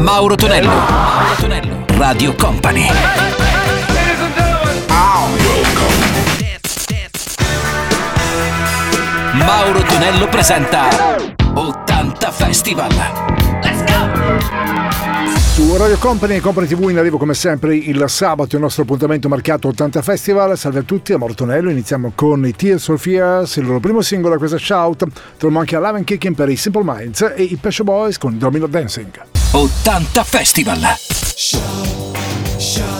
Mauro Tonello. Mauro Tonello. Radio Company. Mauro Tonello presenta 80 Festival. Let's go! Su Radio Company e Company TV in arrivo come sempre il sabato, il nostro appuntamento marcato 80 Festival. Salve a tutti, a Mortonello. Iniziamo con i Tears of Fears, il loro primo singolo a questa shout. Troviamo anche a Love and Kicking per i Simple Minds e i Pesce Boys con Domino Dancing. 80 Festival. Show, show.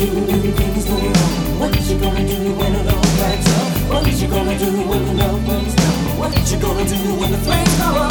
do if you think it's moving? What you gonna do when the love breaks up? What you gonna do when the love breaks down? What you gonna do when the flames go up?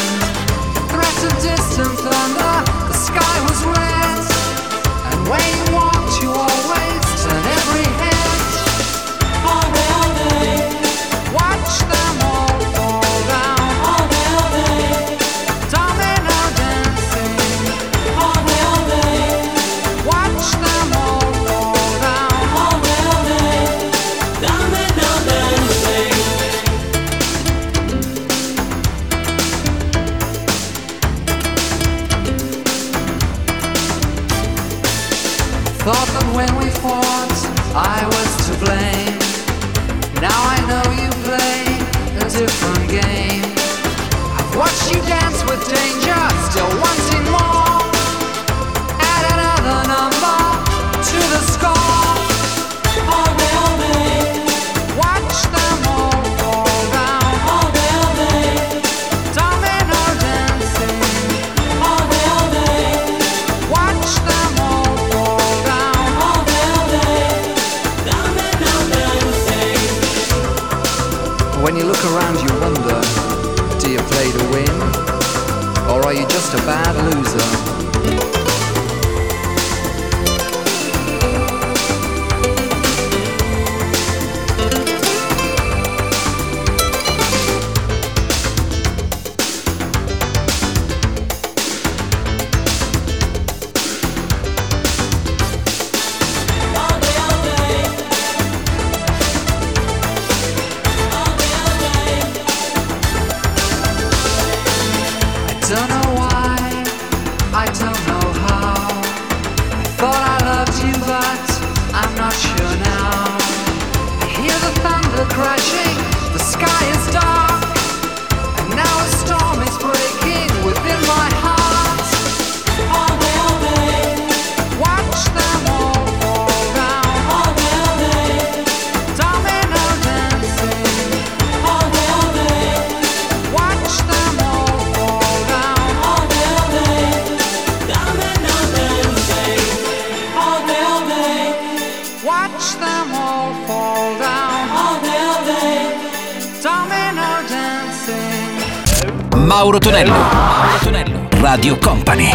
Mauro Tonello. Mauro Tonello. Radio Company.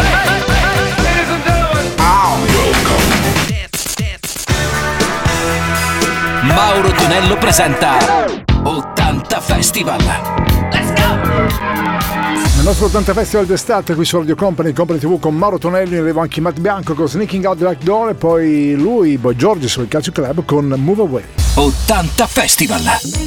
Mauro Tonello presenta 80 Festival. Let's go! Nel nostro 80 Festival d'estate qui su Radio Company, Company TV con Mauro Tonello, in arrivo anche Matt Bianco con Sneaking Out the Black Door e poi lui, Boy Giorgio sul Calcio Club con Move Away. 80 Festival.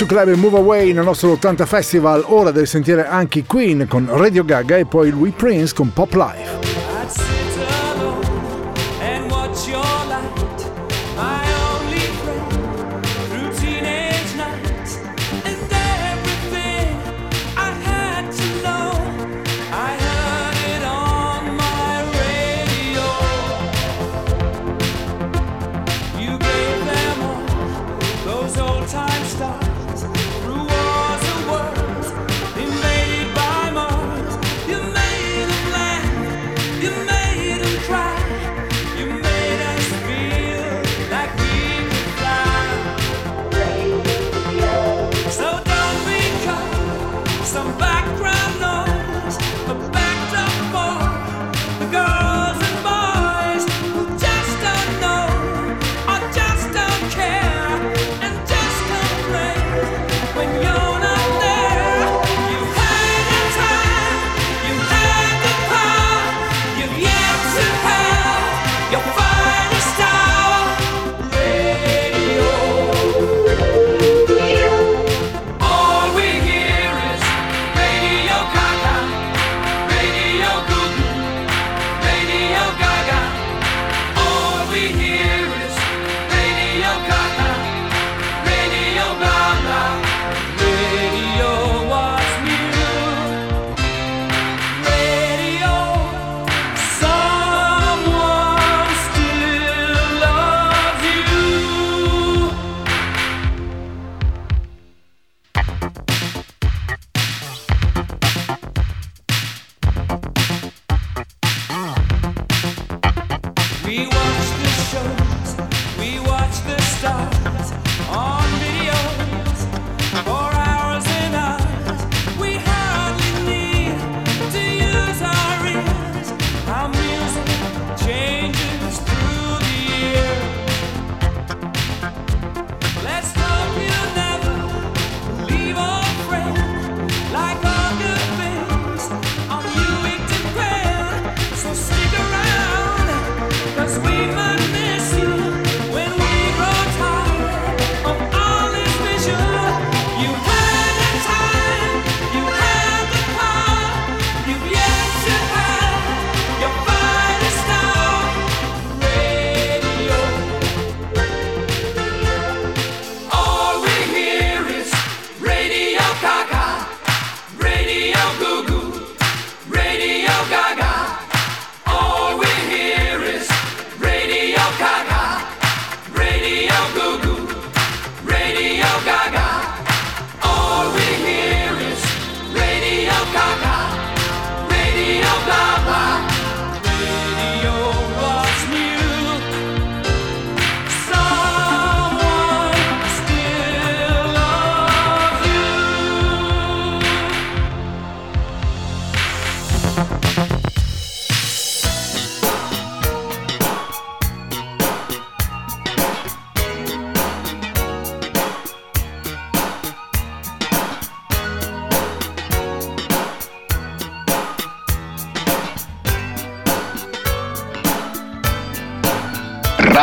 su Club Move Away nel nostro 80 Festival, ora deve sentire anche Queen con Radio Gaga e poi Louis Prince con Pop Life.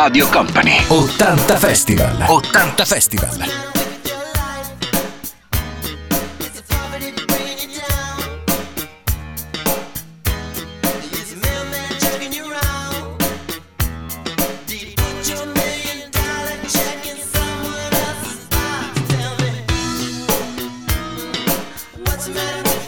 Radio Company. 80 Festival. 80 Festival. What's the matter with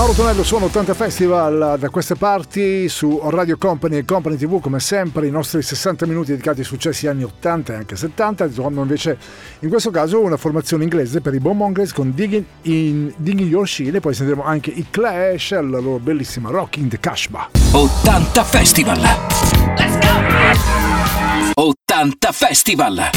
Mauro Tonello suono 80 Festival da queste parti su Radio Company e Company TV come sempre i nostri 60 minuti dedicati ai successi anni 80 e anche 70 tornano invece in questo caso una formazione inglese per i Bombongers con Digging, in, Digging Your Shield e poi sentiremo anche i Clash la loro bellissima Rock in the Cashba. 80 Festival. Let's go 80 Festival.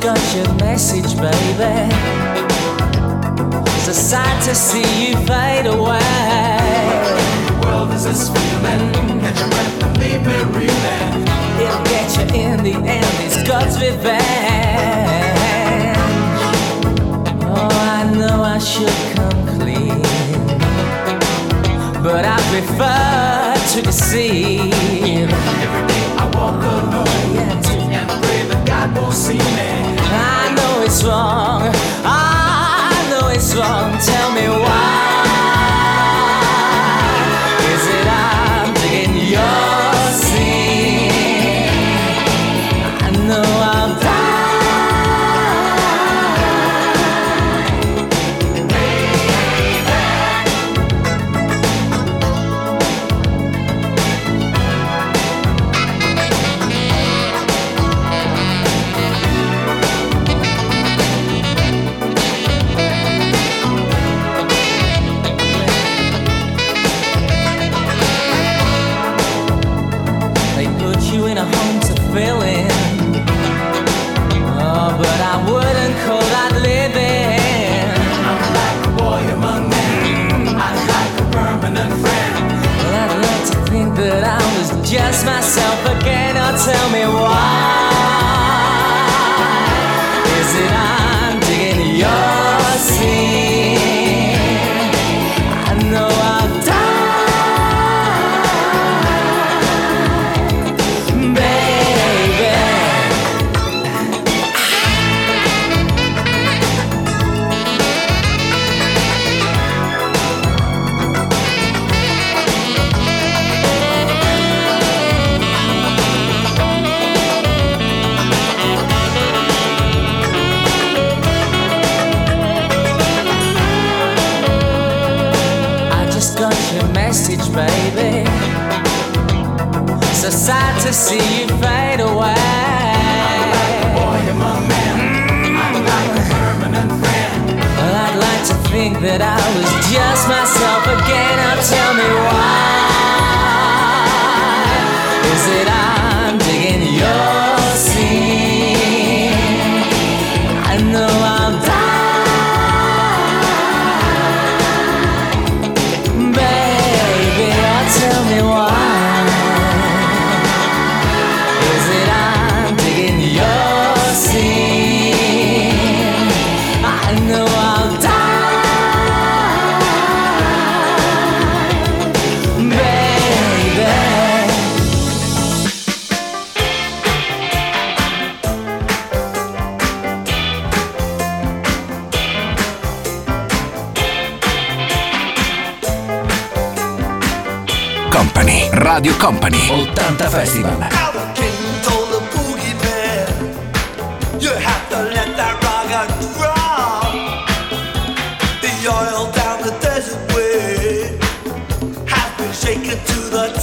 got your message, baby. It's a sight to see you fade away. The world is a screaming, catch your breath and leave me reeling. He'll get you in the end, it's God's revenge. Oh, I know I should come clean, but I prefer to deceive. Every day I walk alone. Yeah. Lamborghini. I know it's wrong. I know it's wrong. Tell me why.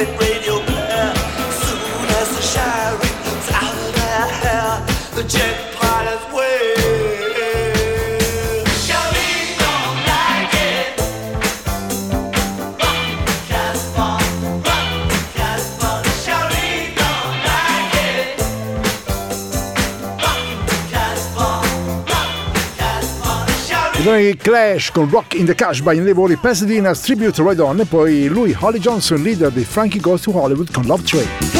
it waiting. i Clash con Rock in the Cash by Indevori Pasadena Tribute Right On e poi lui Holly Johnson, leader di Frankie Goes to Hollywood con Love Train.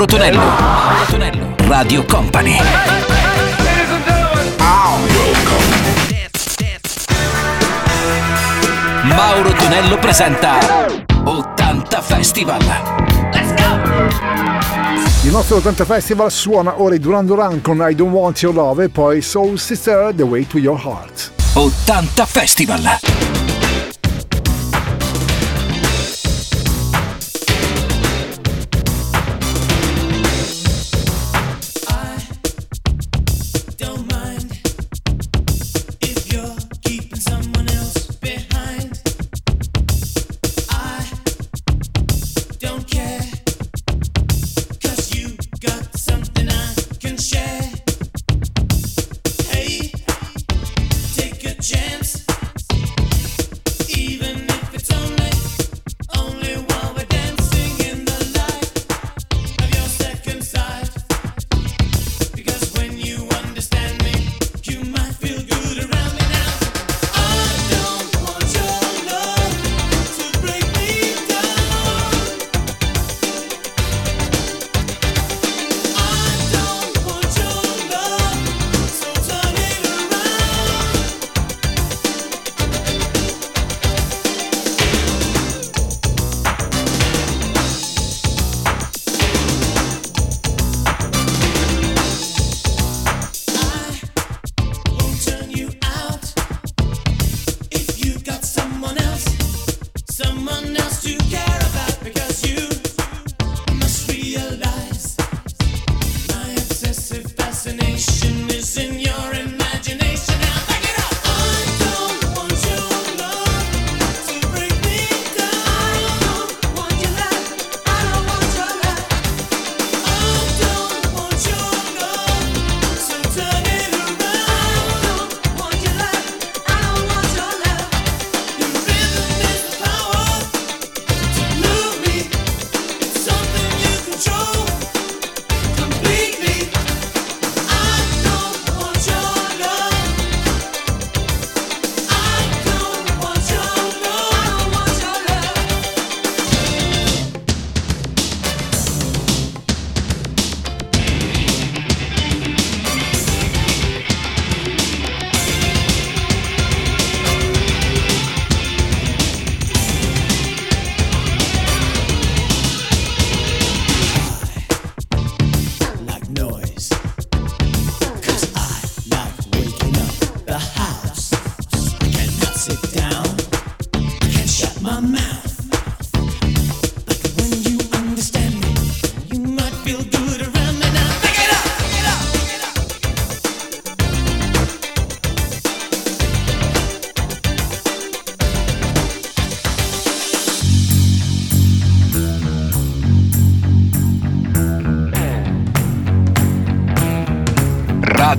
Mauro Tonello. Mauro Tonello. Radio Company. Mauro Tonello presenta 80 Festival. Let's go! Il nostro 80 Festival suona ora i Duran Duran con I Don't Want Your Love e poi Soul Sister The Way to Your Heart. 80 Festival.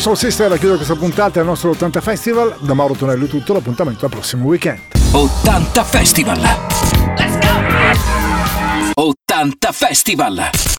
Gianni Soul Sister chiude questa puntata del nostro 80 Festival. Da Mauro Tonello tutto, l'appuntamento al prossimo weekend. 80 Festival. Let's go! 80 Festival.